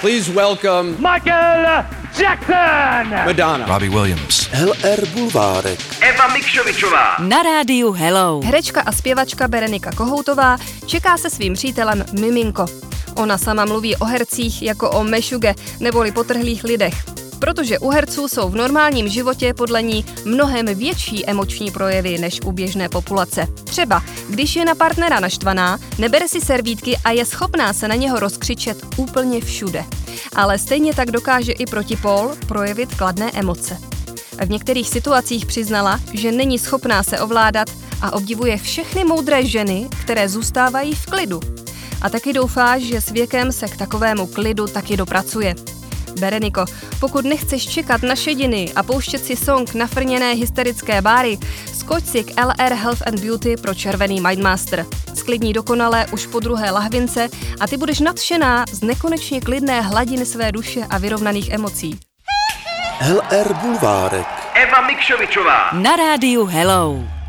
Please welcome Michael Jackson! Madonna. Robbie Williams. LR Bulvárek. Eva Mikšovičová. Na rádiu Hello. Herečka a zpěvačka Berenika Kohoutová čeká se svým přítelem Miminko. Ona sama mluví o hercích jako o mešuge neboli potrhlých lidech. Protože u herců jsou v normálním životě podle ní mnohem větší emoční projevy než u běžné populace. Třeba, když je na partnera naštvaná, nebere si servítky a je schopná se na něho rozkřičet úplně všude. Ale stejně tak dokáže i protipol projevit kladné emoce. V některých situacích přiznala, že není schopná se ovládat a obdivuje všechny moudré ženy, které zůstávají v klidu. A taky doufá, že s věkem se k takovému klidu taky dopracuje. Bereniko, pokud nechceš čekat na šediny a pouštět si song na frněné hysterické báry, skoč si k LR Health and Beauty pro červený Mindmaster. Sklidní dokonale už po druhé lahvince a ty budeš nadšená z nekonečně klidné hladiny své duše a vyrovnaných emocí. LR Bulvárek. Eva Mikšovičová. Na rádiu Hello.